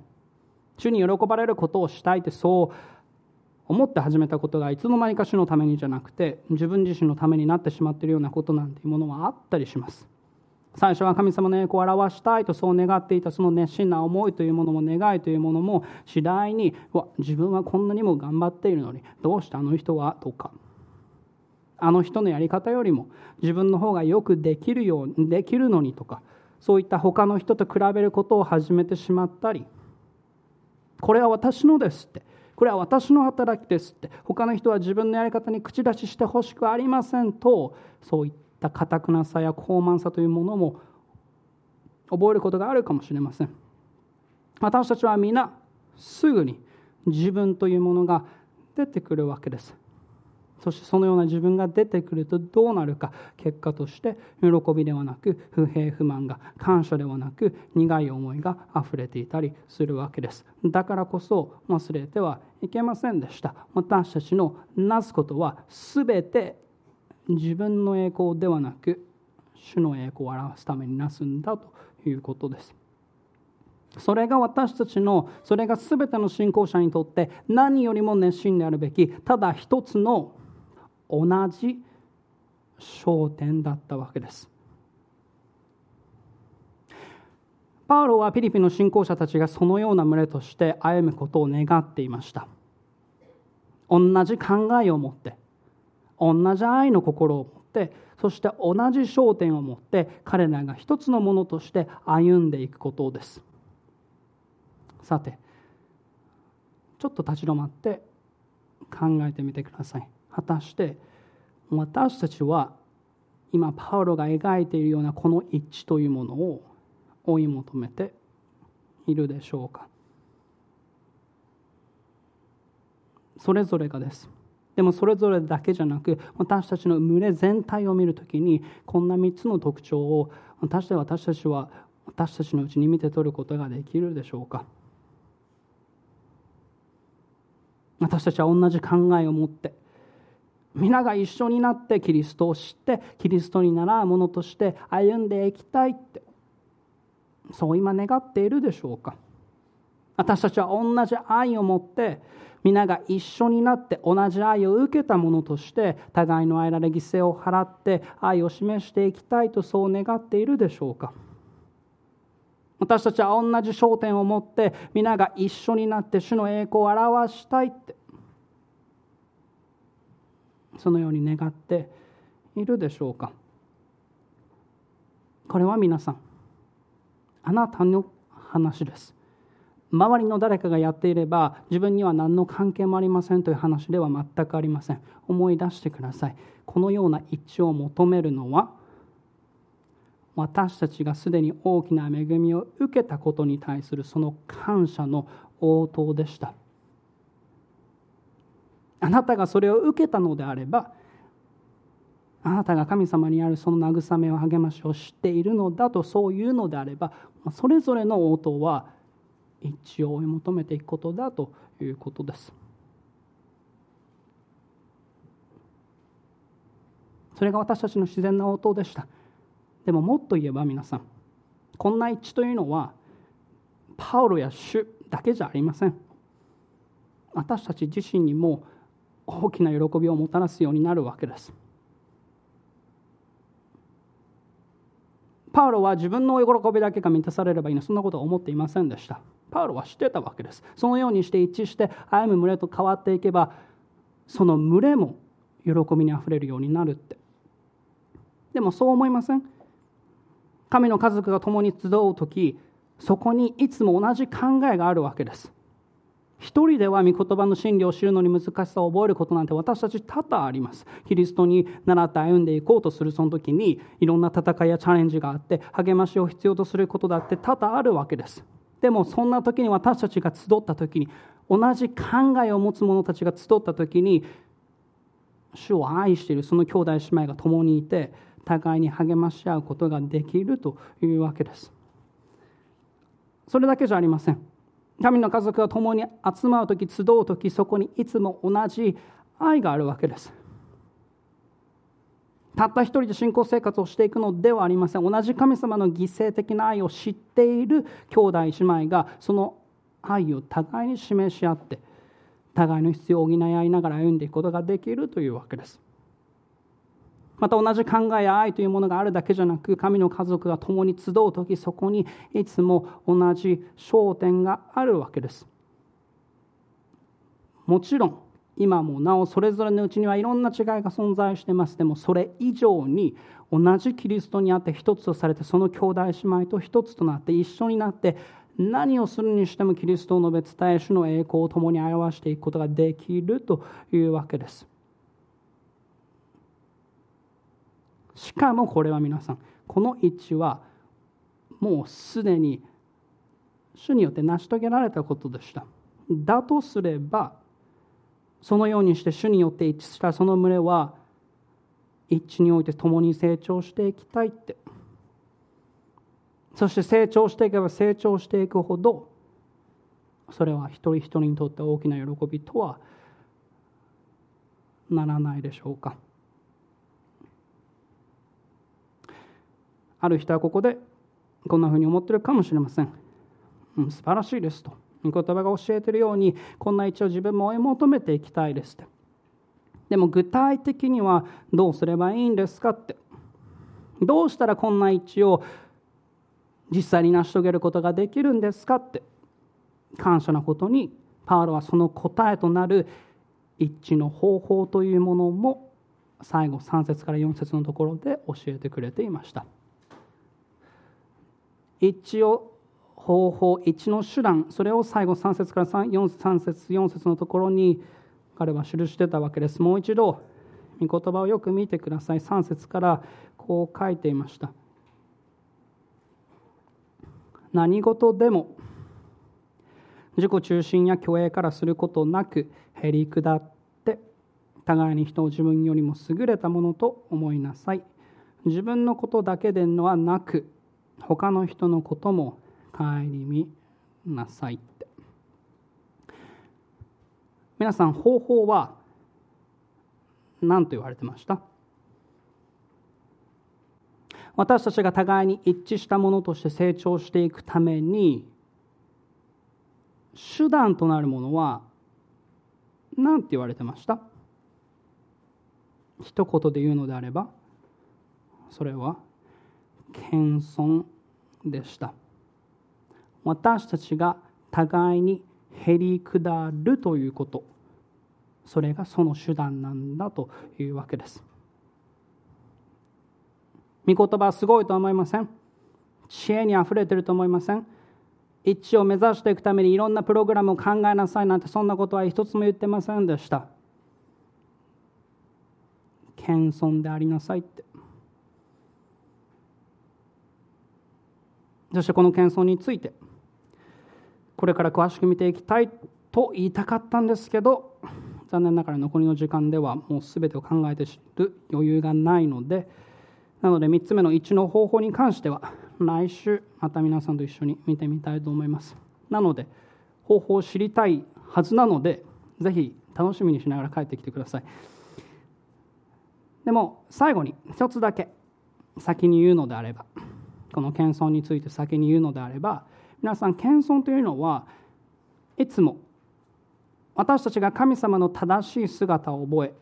主に喜ばれることをしたいってそう思って始めたことがいつの間にか主のためにじゃなくて自分自身のためになってしまっているようなことなんていうものはあったりします。最初は神様の栄光を表したいとそう願っていたその熱心な思いというものも願いというものも次第にわ自分はこんなにも頑張っているのにどうしてあの人はとか。あの人のやり方よりも自分の方がよくできるようできるのにとかそういった他の人と比べることを始めてしまったりこれは私のですってこれは私の働きですって。他の人は自分のやり方に口出ししてほしくありませんとそういったかたくなさや傲慢さというものも覚えることがあるかもしれません。私たちは皆すぐに自分というものが出てくるわけです。そしてそのような自分が出てくるとどうなるか結果として喜びではなく不平不満が感謝ではなく苦い思いがあふれていたりするわけです。だからこそ忘れてはいけませんでした。私たちのなすことは全て自分の栄光ではなく主の栄光を表すためになすんだということです。それが私たちのそれが全ての信仰者にとって何よりも熱心であるべきただ一つの同じ焦点だったわけです。パウロはフィリピンの信仰者たちがそのような群れとして歩むことを願っていました。同じ考えを持って同じ愛の心を持ってそして同じ焦点を持って彼らが一つのものとして歩んでいくことです。さてちょっと立ち止まって考えてみてください。果たして私たちは今パウロが描いているようなこの一致というものを追い求めているでしょうか。それぞれがです。でもそれぞれだけじゃなく私たちの群れ全体を見るときにこんな3つの特徴を私た私たちは私たちのうちに見て取ることができるでしょうか。私たちは同じ考えを持って皆が一緒になってキリストを知ってキリストに倣うものとして歩んでいきたいって。そう今願っているでしょうか。私たちは同じ愛を持って皆が一緒になって同じ愛を受けたものとして互いの間で犠牲を払って愛を示していきたいとそう願っているでしょうか。私たちは同じ焦点を持って皆が一緒になって主の栄光を表したいって。そのように願っているでしょうか。これは皆さんあなたの話です。周りの誰かがやっていれば自分には何の関係もありませんという話では全くありません。思い出してください。このような一致を求めるのは私たちがすでに大きな恵みを受けたことに対するその感謝の応答でした。あなたがそれを受けたのであればあなたが神様にあるその慰めを励ましを知っているのだとそういうのであればそれぞれの応答は一致を追い求めていくことだということです。それが私たちの自然な応答でした。でももっと言えば皆さんこんな一致というのはパウロや主だけじゃありません。私たち自身にも大きな喜びをもたらすようになるわけです。パウロは自分の喜びだけが満たされればいいの。そんなことは思っていませんでした。パウロは知ってたわけです。そのようにして一致して歩む群れと変わっていけばその群れも喜びにあふれるようになるって。でもそう思いません？神の家族が共に集う時そこにいつも同じ考えがあるわけです。一人では御言葉の真理を知るのに難しさを覚えることなんて私たち多々あります。キリストに習って歩んでいこうとするその時にいろんな戦いやチャレンジがあって励ましを必要とすることだって多々あるわけです。でもそんな時に私たちが集った時に同じ考えを持つ者たちが集った時に主を愛しているその兄弟姉妹が共にいて互いに励まし合うことができるというわけです。それだけじゃありません。神の家族が共に集まる時集う時そこにいつも同じ愛があるわけです。たった一人で信仰生活をしていくのではありません。同じ神様の犠牲的な愛を知っている兄弟姉妹がその愛を互いに示し合って互いの必要を補い合いながら歩んでいくことができるというわけです。また同じ考えや愛というものがあるだけじゃなく神の家族が共に集う時そこにいつも同じ焦点があるわけです。もちろん今もなおそれぞれのうちにはいろんな違いが存在してます。でもそれ以上に同じキリストにあって一つとされてその兄弟姉妹と一つとなって一緒になって何をするにしてもキリストを述べ伝え主の栄光を共に表していくことができるというわけです。しかもこれは皆さんこの一致はもうすでに主によって成し遂げられたことでした。だとすればそのようにして主によって一致したその群れは一致において共に成長していきたいって。そして成長していけば成長していくほどそれは一人一人にとって大きな喜びとはならないでしょうか。ある人はここでこんなふうに思ってるかもしれません、うん、素晴らしいですと。御言葉が教えているようにこんな一を自分も追い求めていきたいですって。でも具体的にはどうすればいいんですかって。どうしたらこんな一致を実際に成し遂げることができるんですかって。感謝なことにパウロはその答えとなる一致の方法というものも最後3節から4節のところで教えてくれていました。一致を方法一の手段それを最後3節から 3, 4, 3節4節のところに彼は記してたわけです。もう一度御言葉をよく見てください。3節からこう書いていました。何事でも自己中心や虚栄からすることなくへり下って互いに人を自分よりも優れたものと思いなさい。自分のことだけではなく他の人のことも顧みなさいって。皆さん方法は何と言われてました？私たちが互いに一致したものとして成長していくために手段となるものは何て言われてました？一言で言うのであればそれは謙遜でした。私たちが互いにへり下るということ。それがその手段なんだというわけです。御言葉すごいと思いません。知恵にあふれてると思いません。一致を目指していくためにいろんなプログラムを考えなさいなんてそんなことは一つも言ってませんでした。謙遜でありなさいって。そしてこの謙遜についてこれから詳しく見ていきたいと言いたかったんですけど残念ながら残りの時間ではもう全てを考えて知る余裕がないのでなので3つ目の1の方法に関しては来週また皆さんと一緒に見てみたいと思います。なので方法を知りたいはずなのでぜひ楽しみにしながら帰ってきてください。でも最後に一つだけ先に言うのであればこの謙遜について先に言うのであれば皆さん謙遜というのはいつも私たちが神様の正しい姿を覚え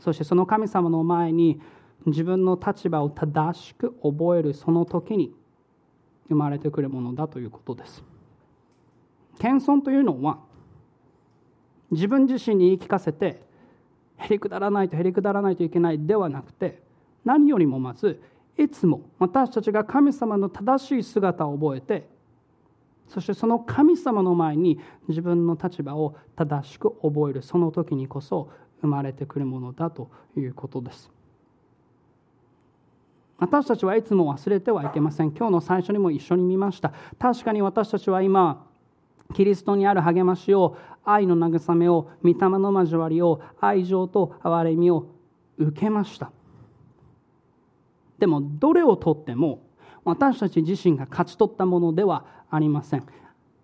そしてその神様の前に自分の立場を正しく覚えるその時に生まれてくるものだということです。謙遜というのは自分自身に言い聞かせてへりくだらないとへりくだらないといけないではなくて何よりもまずいつも私たちが神様の正しい姿を覚えてそしてその神様の前に自分の立場を正しく覚えるその時にこそ生まれてくるものだということです。私たちはいつも忘れてはいけません。今日の最初にも一緒に見ました。確かに私たちは今キリストにある励ましを愛の慰めを御霊の交わりを愛情と憐れみを受けました。でもどれをとっても私たち自身が勝ち取ったものではありません。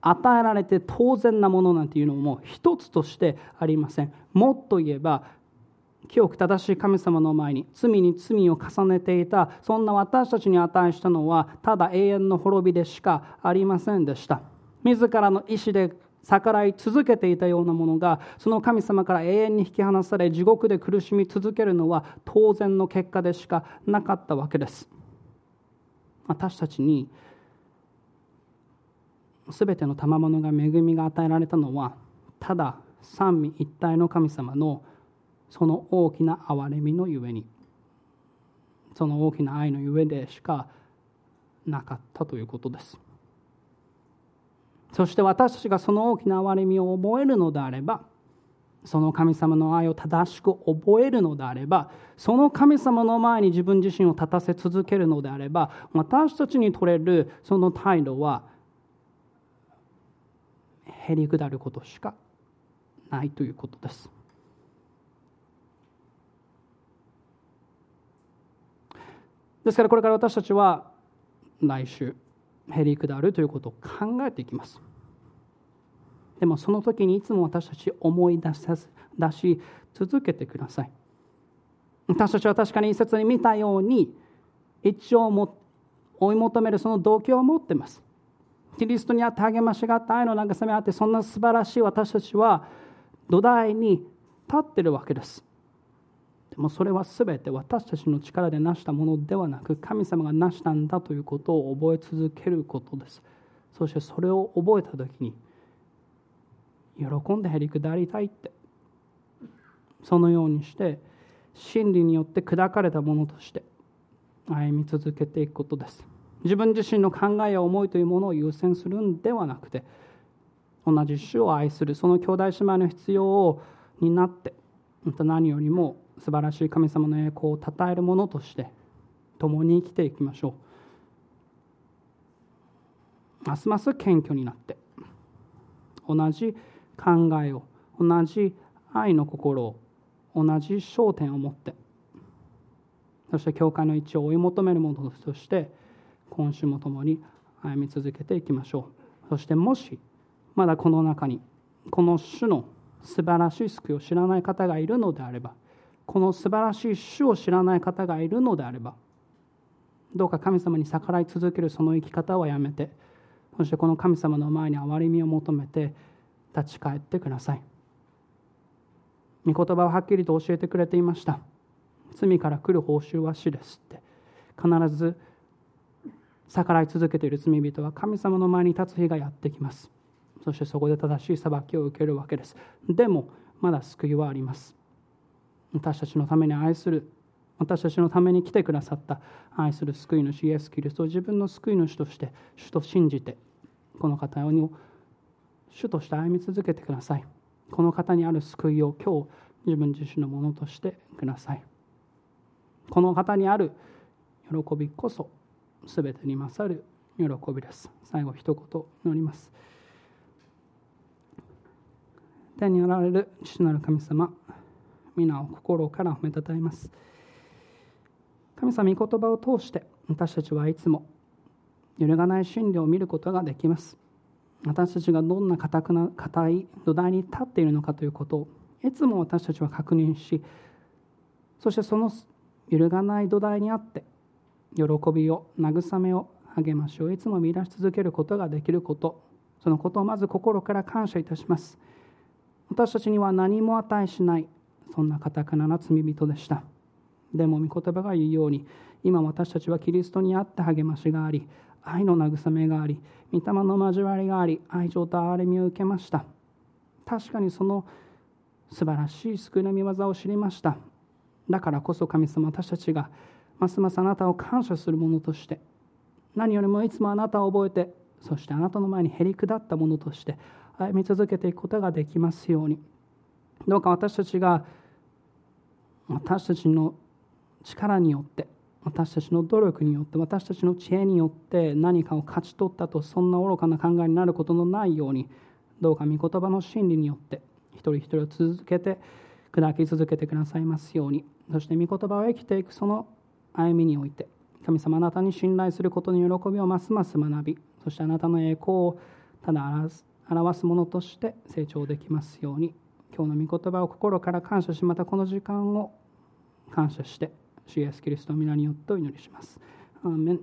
与えられて当然なものなんていうのも一つとしてありません。もっと言えば清く正しい神様の前に罪に罪を重ねていたそんな私たちに値したのはただ永遠の滅びでしかありませんでした。自らの意志で逆らい続けていたようなものがその神様から永遠に引き離され地獄で苦しみ続けるのは当然の結果でしかなかったわけです。私たちに全ての賜物が恵みが与えられたのはただ三位一体の神様のその大きな憐れみのゆえにその大きな愛のゆえでしかなかったということです。そして私たちがその大きな憐れみを覚えるのであればその神様の愛を正しく覚えるのであればその神様の前に自分自身を立たせ続けるのであれば私たちに取れるその態度はへりくだることしかないということです。ですからこれから私たちは来週へりくだるということを考えていきます。でもその時にいつも私たち思い出さ出し続けてください。私たちは確かに一節に見たように一応も追い求めるその動機を持ってます。キリストにあって励ましがあって愛の慰めがあってそんな素晴らしい私たちは土台に立ってるわけです。でもそれは全て私たちの力で成したものではなく神様が成したんだということを覚え続けることです。そしてそれを覚えた時に喜んでへりくだりたいってそのようにして真理によって砕かれたものとして歩み続けていくことです。自分自身の考えや思いというものを優先するんではなくて同じ主を愛するその兄弟姉妹の必要になってまた何よりも素晴らしい神様の栄光を称えるものとして共に生きていきましょう。ますます謙虚になって同じ考えを同じ愛の心を同じ焦点を持ってそして教会の一致を追い求めるものとして今週も共に歩み続けていきましょう。そしてもしまだこの中にこの種の素晴らしい救いを知らない方がいるのであればこの素晴らしい主を知らない方がいるのであればどうか神様に逆らい続けるその生き方はやめてそしてこの神様の前に憐れみを求めて立ち返ってください。御言葉をはっきりと教えてくれていました。罪から来る報酬は死ですって。必ず逆らい続けている罪人は神様の前に立つ日がやってきます。そしてそこで正しい裁きを受けるわけです。でもまだ救いはあります。私たちのために愛する私たちのために来てくださった愛する救い主イエス・キリストを自分の救い主として主と信じてこの方を主として歩み続けてください。この方にある救いを今日自分自身のものとしてください。この方にある喜びこそ全てに勝る喜びです。最後一言祈ります。天にあられる父なる神様皆を心から褒めたたえます。神様御言葉を通して私たちはいつも揺るがない真理を見ることができます。私たちがどんな固くな硬い土台に立っているのかということをいつも私たちは確認しそしてその揺るがない土台にあって喜びを慰めを励ましをいつも見出し続けることができること。そのことをまず心から感謝いたします。私たちには何も値しないそんなかたくなな罪人でした。でも御言葉が言うように今私たちはキリストにあって励ましがあり愛の慰めがあり御霊の交わりがあり愛情と憐れみを受けました。確かにその素晴らしい救いの御業を知りました。だからこそ神様私たちがますますあなたを感謝する者として何よりもいつもあなたを覚えてそしてあなたの前にへりくだったものとして歩み続けていくことができますように。どうか私たちが私たちの力によって私たちの努力によって私たちの知恵によって何かを勝ち取ったとそんな愚かな考えになることのないようにどうか御言葉の真理によって一人一人を続けて砕き続けてくださいますように。そして御言葉を生きていくその歩みにおいて神様あなたに信頼することに喜びをますます学びそしてあなたの栄光をただ表すものとして成長できますように。今日の御言葉を心から感謝しまたこの時間を感謝して主イエスキリストの皆によってお祈りします。アーメン